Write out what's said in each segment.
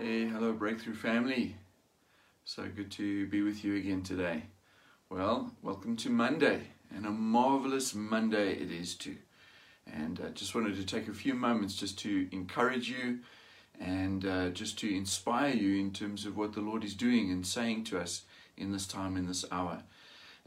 Hey, hello, Breakthru family. So good to be with you again today. Well, welcome to Monday, and a marvelous Monday it is too. And I just wanted to take a few moments just to encourage you and uh, just to inspire you in terms of what the Lord is doing and saying to us in this time, in this hour.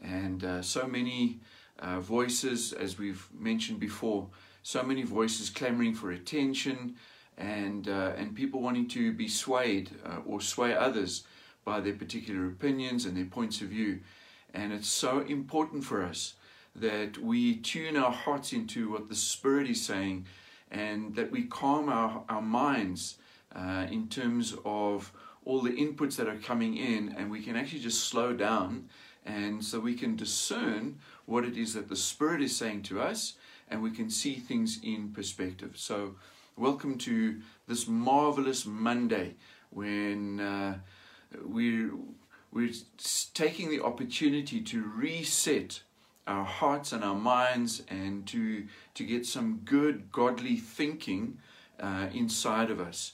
And uh, so many uh, voices, as we've mentioned before, so many voices clamoring for attention and, uh, and people wanting to be swayed uh, or sway others by their particular opinions and their points of view. And it's so important for us that we tune our hearts into what the Spirit is saying and that we calm our, our minds uh, in terms of all the inputs that are coming in and we can actually just slow down and so we can discern what it is that the Spirit is saying to us and we can see things in perspective. So, welcome to this marvelous Monday when uh, we're, we're taking the opportunity to reset our hearts and our minds and to, to get some good, godly thinking uh, inside of us.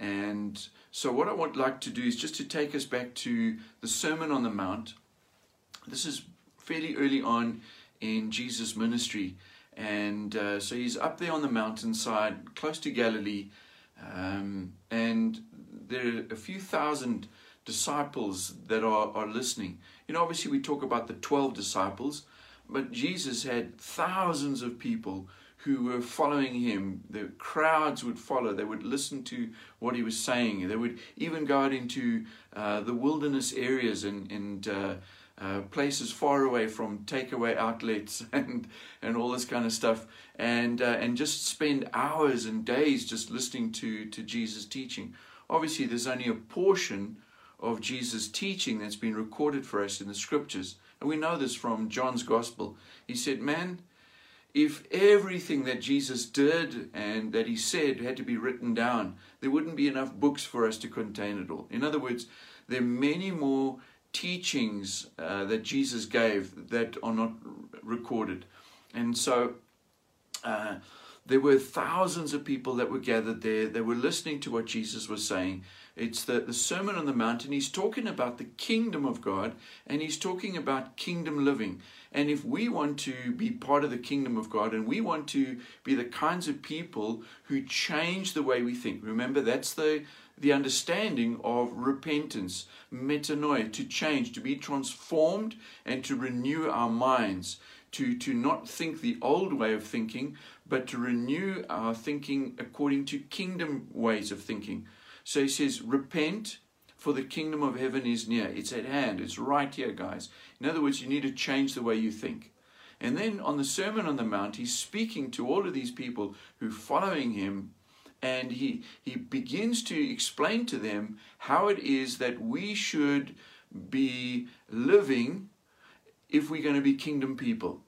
And so, what I would like to do is just to take us back to the Sermon on the Mount. This is fairly early on in Jesus' ministry. And uh, so he's up there on the mountainside, close to Galilee. Um, and there are a few thousand disciples that are, are listening. You know, obviously, we talk about the 12 disciples, but Jesus had thousands of people who were following him. The crowds would follow. They would listen to what he was saying. They would even go out into uh, the wilderness areas and, and uh, uh, places far away from takeaway outlets and and all this kind of stuff, and uh, and just spend hours and days just listening to to Jesus teaching. Obviously, there's only a portion of Jesus' teaching that's been recorded for us in the scriptures, and we know this from John's Gospel. He said, "Man." If everything that Jesus did and that he said had to be written down, there wouldn't be enough books for us to contain it all. In other words, there are many more teachings uh, that Jesus gave that are not recorded. And so uh, there were thousands of people that were gathered there. They were listening to what Jesus was saying. It's the, the Sermon on the Mount, and he's talking about the kingdom of God and he's talking about kingdom living. And if we want to be part of the kingdom of God and we want to be the kinds of people who change the way we think, remember that's the the understanding of repentance, metanoia, to change, to be transformed, and to renew our minds, to, to not think the old way of thinking, but to renew our thinking according to kingdom ways of thinking. So he says, Repent, for the kingdom of heaven is near. It's at hand, it's right here, guys. In other words, you need to change the way you think. And then on the Sermon on the Mount, he's speaking to all of these people who are following him and he, he begins to explain to them how it is that we should be living if we're going to be kingdom people.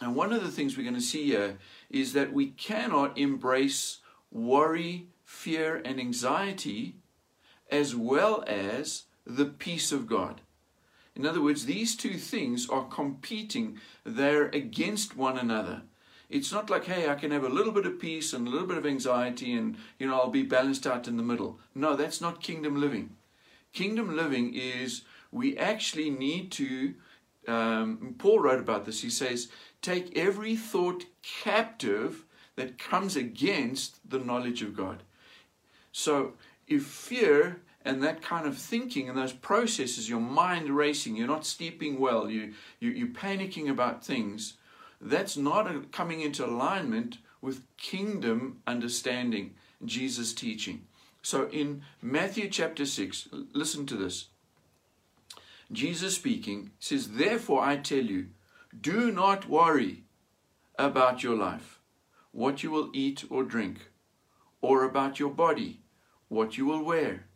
And one of the things we're going to see here is that we cannot embrace worry, fear, and anxiety as well as the peace of God. In other words, these two things are competing, they're against one another. It's not like, hey, I can have a little bit of peace and a little bit of anxiety and, you know, I'll be balanced out in the middle. No, that's not kingdom living. Kingdom living is we actually need to, um, Paul wrote about this. He says, take every thought captive that comes against the knowledge of God. So if fear and that kind of thinking and those processes, your mind racing, you're not sleeping well, you, you, you're panicking about things, that's not coming into alignment with kingdom understanding, Jesus' teaching. So in Matthew chapter 6, listen to this. Jesus speaking says, Therefore I tell you, do not worry about your life, what you will eat or drink, or about your body, what you will wear.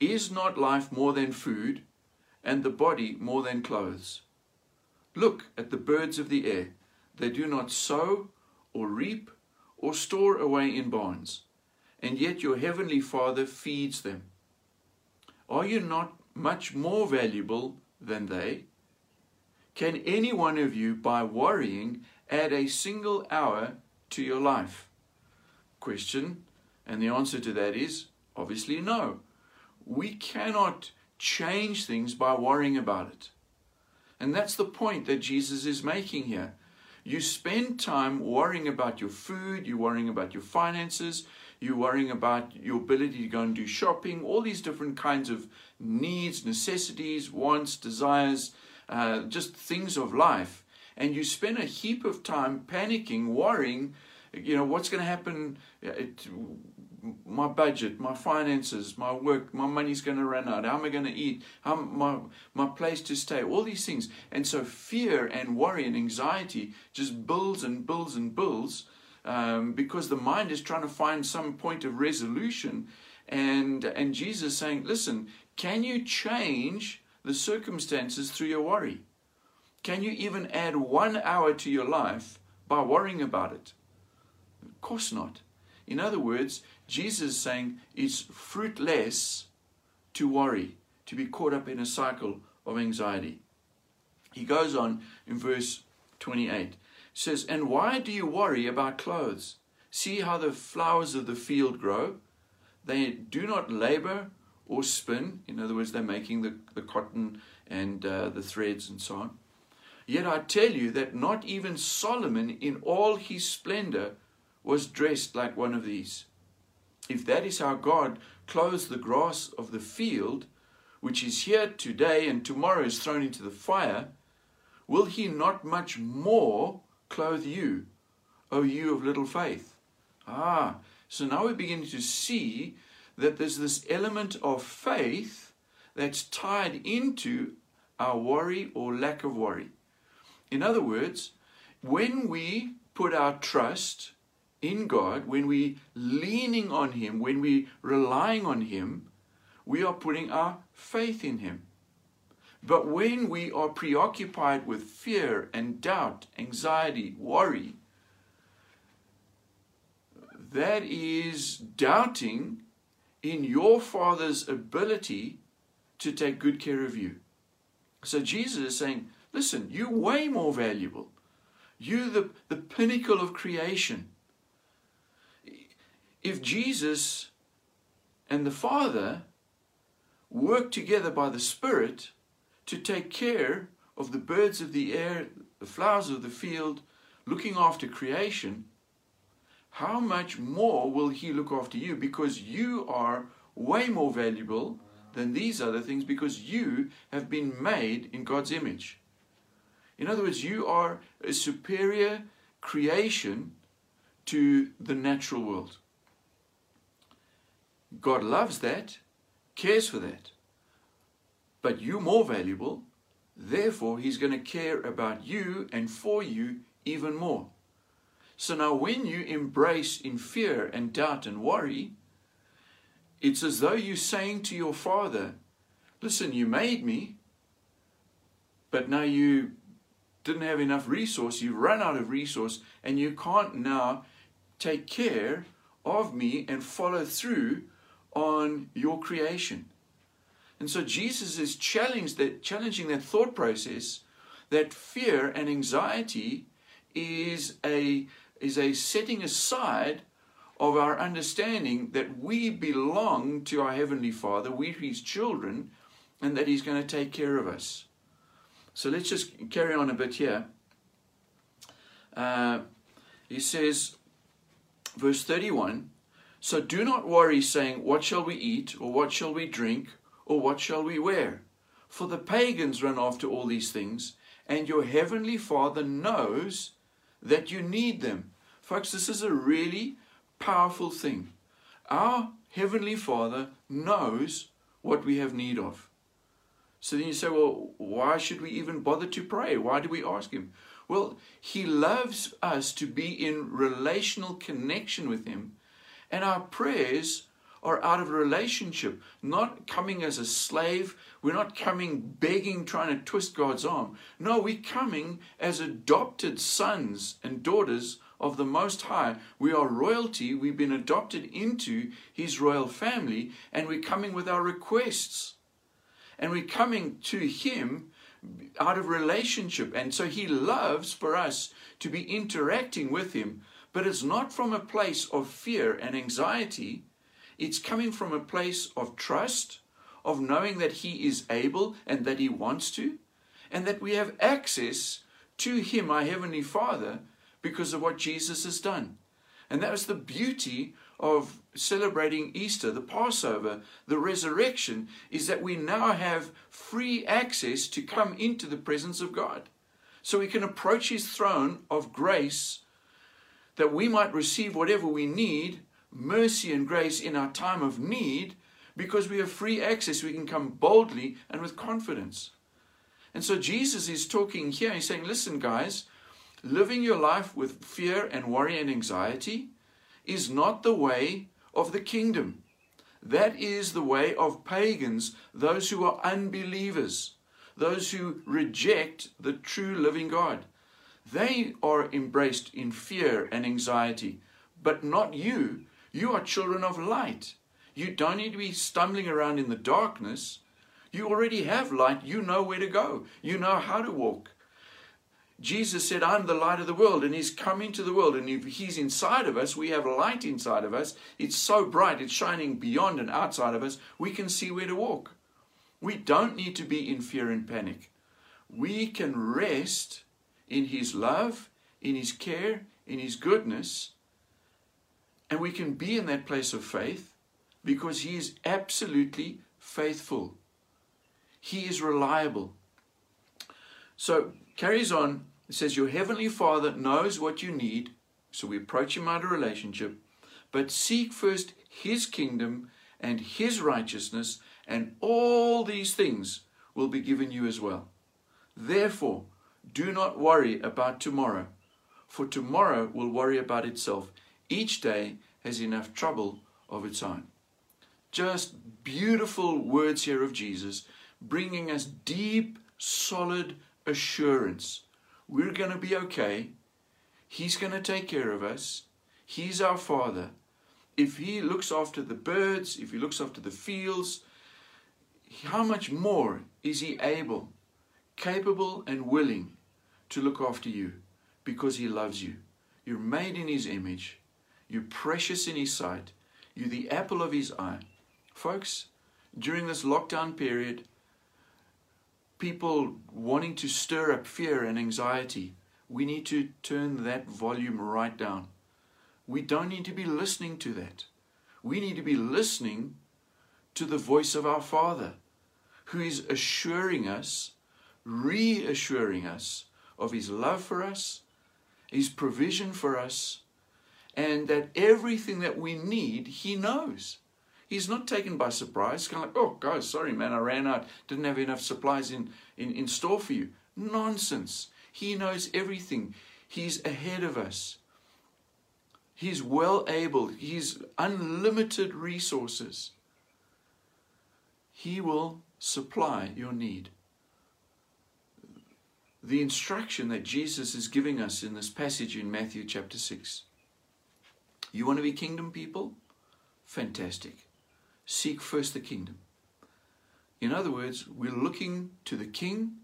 Is not life more than food, and the body more than clothes? Look at the birds of the air. They do not sow or reap or store away in barns, and yet your heavenly Father feeds them. Are you not much more valuable than they? Can any one of you, by worrying, add a single hour to your life? Question, and the answer to that is Obviously, no. We cannot change things by worrying about it. And that's the point that Jesus is making here. You spend time worrying about your food, you're worrying about your finances, you're worrying about your ability to go and do shopping, all these different kinds of needs, necessities, wants, desires, uh, just things of life. And you spend a heap of time panicking, worrying, you know, what's going to happen? It, my budget, my finances, my work, my money's going to run out. How am I going to eat? How my my place to stay? All these things, and so fear and worry and anxiety just builds and builds and builds um, because the mind is trying to find some point of resolution, and and Jesus saying, listen, can you change the circumstances through your worry? Can you even add one hour to your life by worrying about it? Of course not. In other words, Jesus is saying it's fruitless to worry, to be caught up in a cycle of anxiety. He goes on in verse 28 says, And why do you worry about clothes? See how the flowers of the field grow. They do not labor or spin. In other words, they're making the, the cotton and uh, the threads and so on. Yet I tell you that not even Solomon in all his splendor was dressed like one of these. If that is how God clothes the grass of the field, which is here today and tomorrow is thrown into the fire, will he not much more clothe you, O you of little faith? Ah, so now we're beginning to see that there's this element of faith that's tied into our worry or lack of worry. In other words, when we put our trust in God, when we leaning on Him, when we relying on Him, we are putting our faith in Him. But when we are preoccupied with fear and doubt, anxiety, worry, that is doubting in your Father's ability to take good care of you. So Jesus is saying, listen, you're way more valuable. You're the, the pinnacle of creation if Jesus and the Father work together by the Spirit to take care of the birds of the air, the flowers of the field, looking after creation, how much more will He look after you? Because you are way more valuable than these other things because you have been made in God's image. In other words, you are a superior creation to the natural world. God loves that, cares for that. But you're more valuable, therefore, He's going to care about you and for you even more. So now, when you embrace in fear and doubt and worry, it's as though you're saying to your Father, Listen, you made me, but now you didn't have enough resource, you've run out of resource, and you can't now take care of me and follow through on your creation. And so Jesus is that, challenging that thought process that fear and anxiety is a, is a setting aside of our understanding that we belong to our Heavenly Father, we're His children, and that He's going to take care of us. So let's just carry on a bit here. Uh, he says, verse 31 so do not worry, saying, What shall we eat, or what shall we drink, or what shall we wear? For the pagans run after all these things, and your heavenly Father knows that you need them. Folks, this is a really powerful thing. Our heavenly Father knows what we have need of. So then you say, well, why should we even bother to pray? Why do we ask Him? Well, He loves us to be in relational connection with Him and our prayers are out of relationship, not coming as a slave. We're not coming begging, trying to twist God's arm. No, we're coming as adopted sons and daughters of the Most High. We are royalty. We've been adopted into His royal family, and we're coming with our requests. And we're coming to Him out of relationship. And so He loves for us to be interacting with Him but it's not from a place of fear and anxiety. It's coming from a place of trust, of knowing that He is able and that He wants to, and that we have access to Him, our Heavenly Father, because of what Jesus has done. And that was the beauty of celebrating Easter, the Passover, the resurrection, is that we now have free access to come into the presence of God. So we can approach His throne of grace that we might receive whatever we need, mercy and grace in our time of need, because we have free access. We can come boldly and with confidence. And so Jesus is talking here. He's saying, listen, guys, living your life with fear and worry and anxiety is not the way of the kingdom. That is the way of pagans, those who are unbelievers, those who reject the true living God. They are embraced in fear and anxiety, but not you. You are children of light. You don't need to be stumbling around in the darkness. You already have light. You know where to go. You know how to walk. Jesus said, I'm the light of the world, and He's come into the world. And if He's inside of us, we have light inside of us. It's so bright, it's shining beyond and outside of us, we can see where to walk. We don't need to be in fear and panic. We can rest in His love, in His care, in His goodness, and we can be in that place of faith because He is absolutely faithful. He is reliable. So, carries on. It says, Your heavenly Father knows what you need. So we approach Him out of relationship. But seek first His kingdom and His righteousness, and all these things will be given you as well. Therefore, do not worry about tomorrow, for tomorrow will worry about itself. Each day has enough trouble of its own. Just beautiful words here of Jesus, bringing us deep, solid assurance. We're going to be okay. He's going to take care of us. He's our Father. If He looks after the birds, if He looks after the fields, how much more is He able, capable, and willing to look after you because He loves you? You're made in His image. You're precious in His sight. You're the apple of His eye. Folks, during this lockdown period, people wanting to stir up fear and anxiety, we need to turn that volume right down. We don't need to be listening to that. We need to be listening to the voice of our Father, who is assuring us, reassuring us of His love for us, His provision for us, and that everything that we need, He knows. He's not taken by surprise. Kind of like, oh, guys, sorry, man, I ran out. Didn't have enough supplies in, in, in store for you. Nonsense. He knows everything. He's ahead of us. He's well able. He's unlimited resources. He will supply your need. The instruction that Jesus is giving us in this passage in Matthew chapter 6. You want to be kingdom people? Fantastic seek first the kingdom. In other words, we're looking to the King,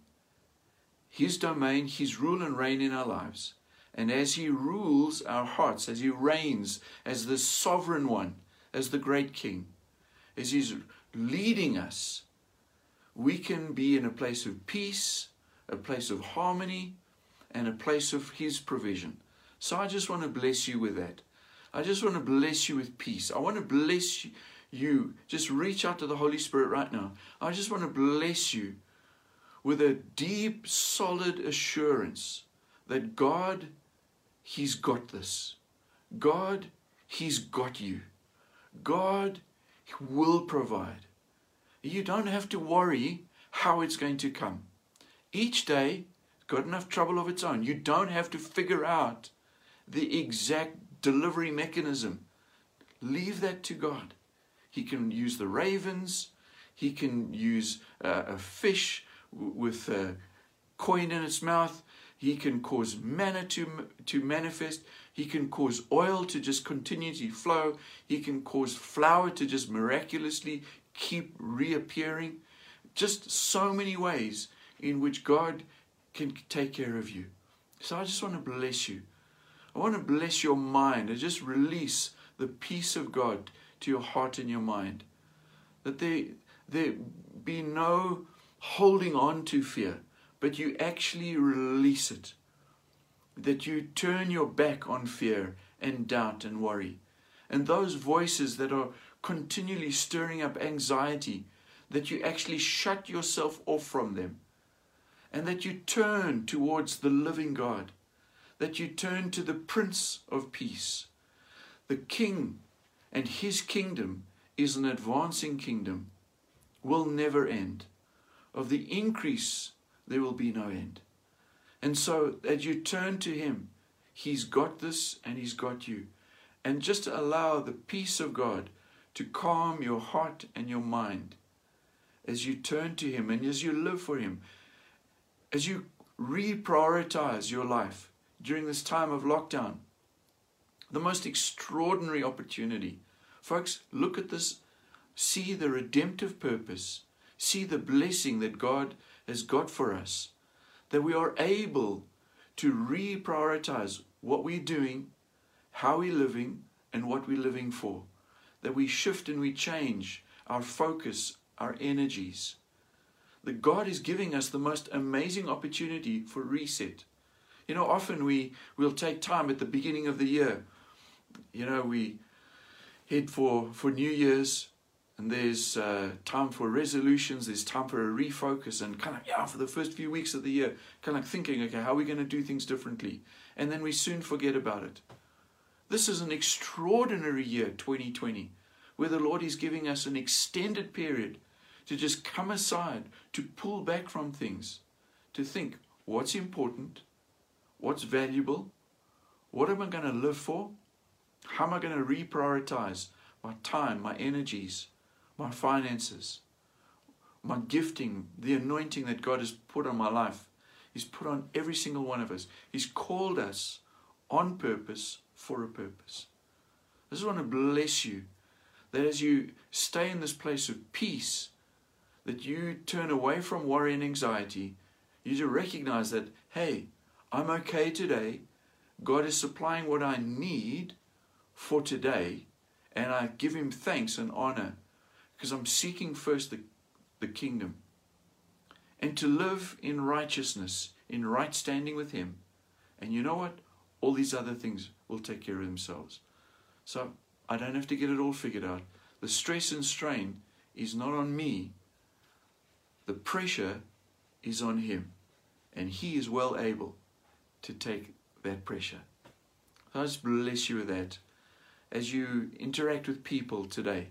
His domain, His rule and reign in our lives. And as He rules our hearts, as He reigns as the sovereign one, as the great King, as He's leading us, we can be in a place of peace, a place of harmony, and a place of His provision. So I just want to bless you with that. I just want to bless you with peace. I want to bless you. Just reach out to the Holy Spirit right now. I just want to bless you with a deep, solid assurance that God, He's got this. God, He's got you. God will provide. You don't have to worry how it's going to come. Each day got enough trouble of its own. You don't have to figure out the exact delivery mechanism. Leave that to God. He can use the ravens. He can use uh, a fish with a coin in its mouth. He can cause manna to, to manifest. He can cause oil to just continually flow. He can cause flour to just miraculously keep reappearing. Just so many ways in which God can take care of you. So I just want to bless you. I want to bless your mind and just release the peace of God to your heart and your mind. That there, there be no holding on to fear, but you actually release it. That you turn your back on fear and doubt and worry. And those voices that are continually stirring up anxiety, that you actually shut yourself off from them. And that you turn towards the living God. That you turn to the Prince of Peace, the King, and his kingdom is an advancing kingdom, will never end. Of the increase, there will be no end. And so, as you turn to him, he's got this and he's got you. And just allow the peace of God to calm your heart and your mind as you turn to him and as you live for him, as you reprioritize your life during this time of lockdown the most extraordinary opportunity. Folks, look at this. See the redemptive purpose. See the blessing that God has got for us. That we are able to reprioritize what we're doing, how we're living, and what we're living for. That we shift and we change our focus, our energies. That God is giving us the most amazing opportunity for reset. You know, often we will take time at the beginning of the year you know, we head for, for New Year's and there's uh, time for resolutions, there's time for a refocus, and kind of, yeah, for the first few weeks of the year, kind of thinking, okay, how are we going to do things differently? And then we soon forget about it. This is an extraordinary year, 2020, where the Lord is giving us an extended period to just come aside, to pull back from things, to think what's important, what's valuable, what am I going to live for, how am I going to reprioritize my time, my energies, my finances, my gifting, the anointing that God has put on my life? He's put on every single one of us. He's called us on purpose for a purpose. I just want to bless you that as you stay in this place of peace, that you turn away from worry and anxiety, you to recognize that, hey, I'm okay today. God is supplying what I need for today, and I give him thanks and honor because I'm seeking first the, the kingdom and to live in righteousness, in right standing with him. And you know what? All these other things will take care of themselves. So I don't have to get it all figured out. The stress and strain is not on me, the pressure is on him. And he is well able to take that pressure. I just bless you with that as you interact with people today,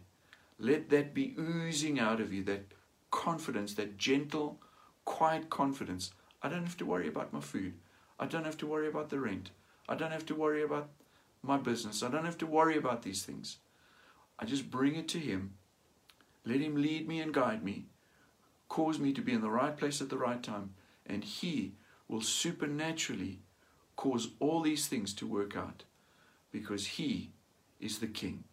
let that be oozing out of you, that confidence, that gentle, quiet confidence. I don't have to worry about my food. I don't have to worry about the rent. I don't have to worry about my business. I don't have to worry about these things. I just bring it to Him. Let Him lead me and guide me, cause me to be in the right place at the right time, and He will supernaturally cause all these things to work out because He is the King.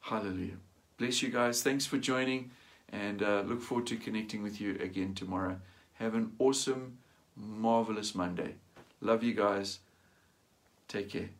Hallelujah. Bless you guys. Thanks for joining and uh, look forward to connecting with you again tomorrow. Have an awesome, marvelous Monday. Love you guys. Take care.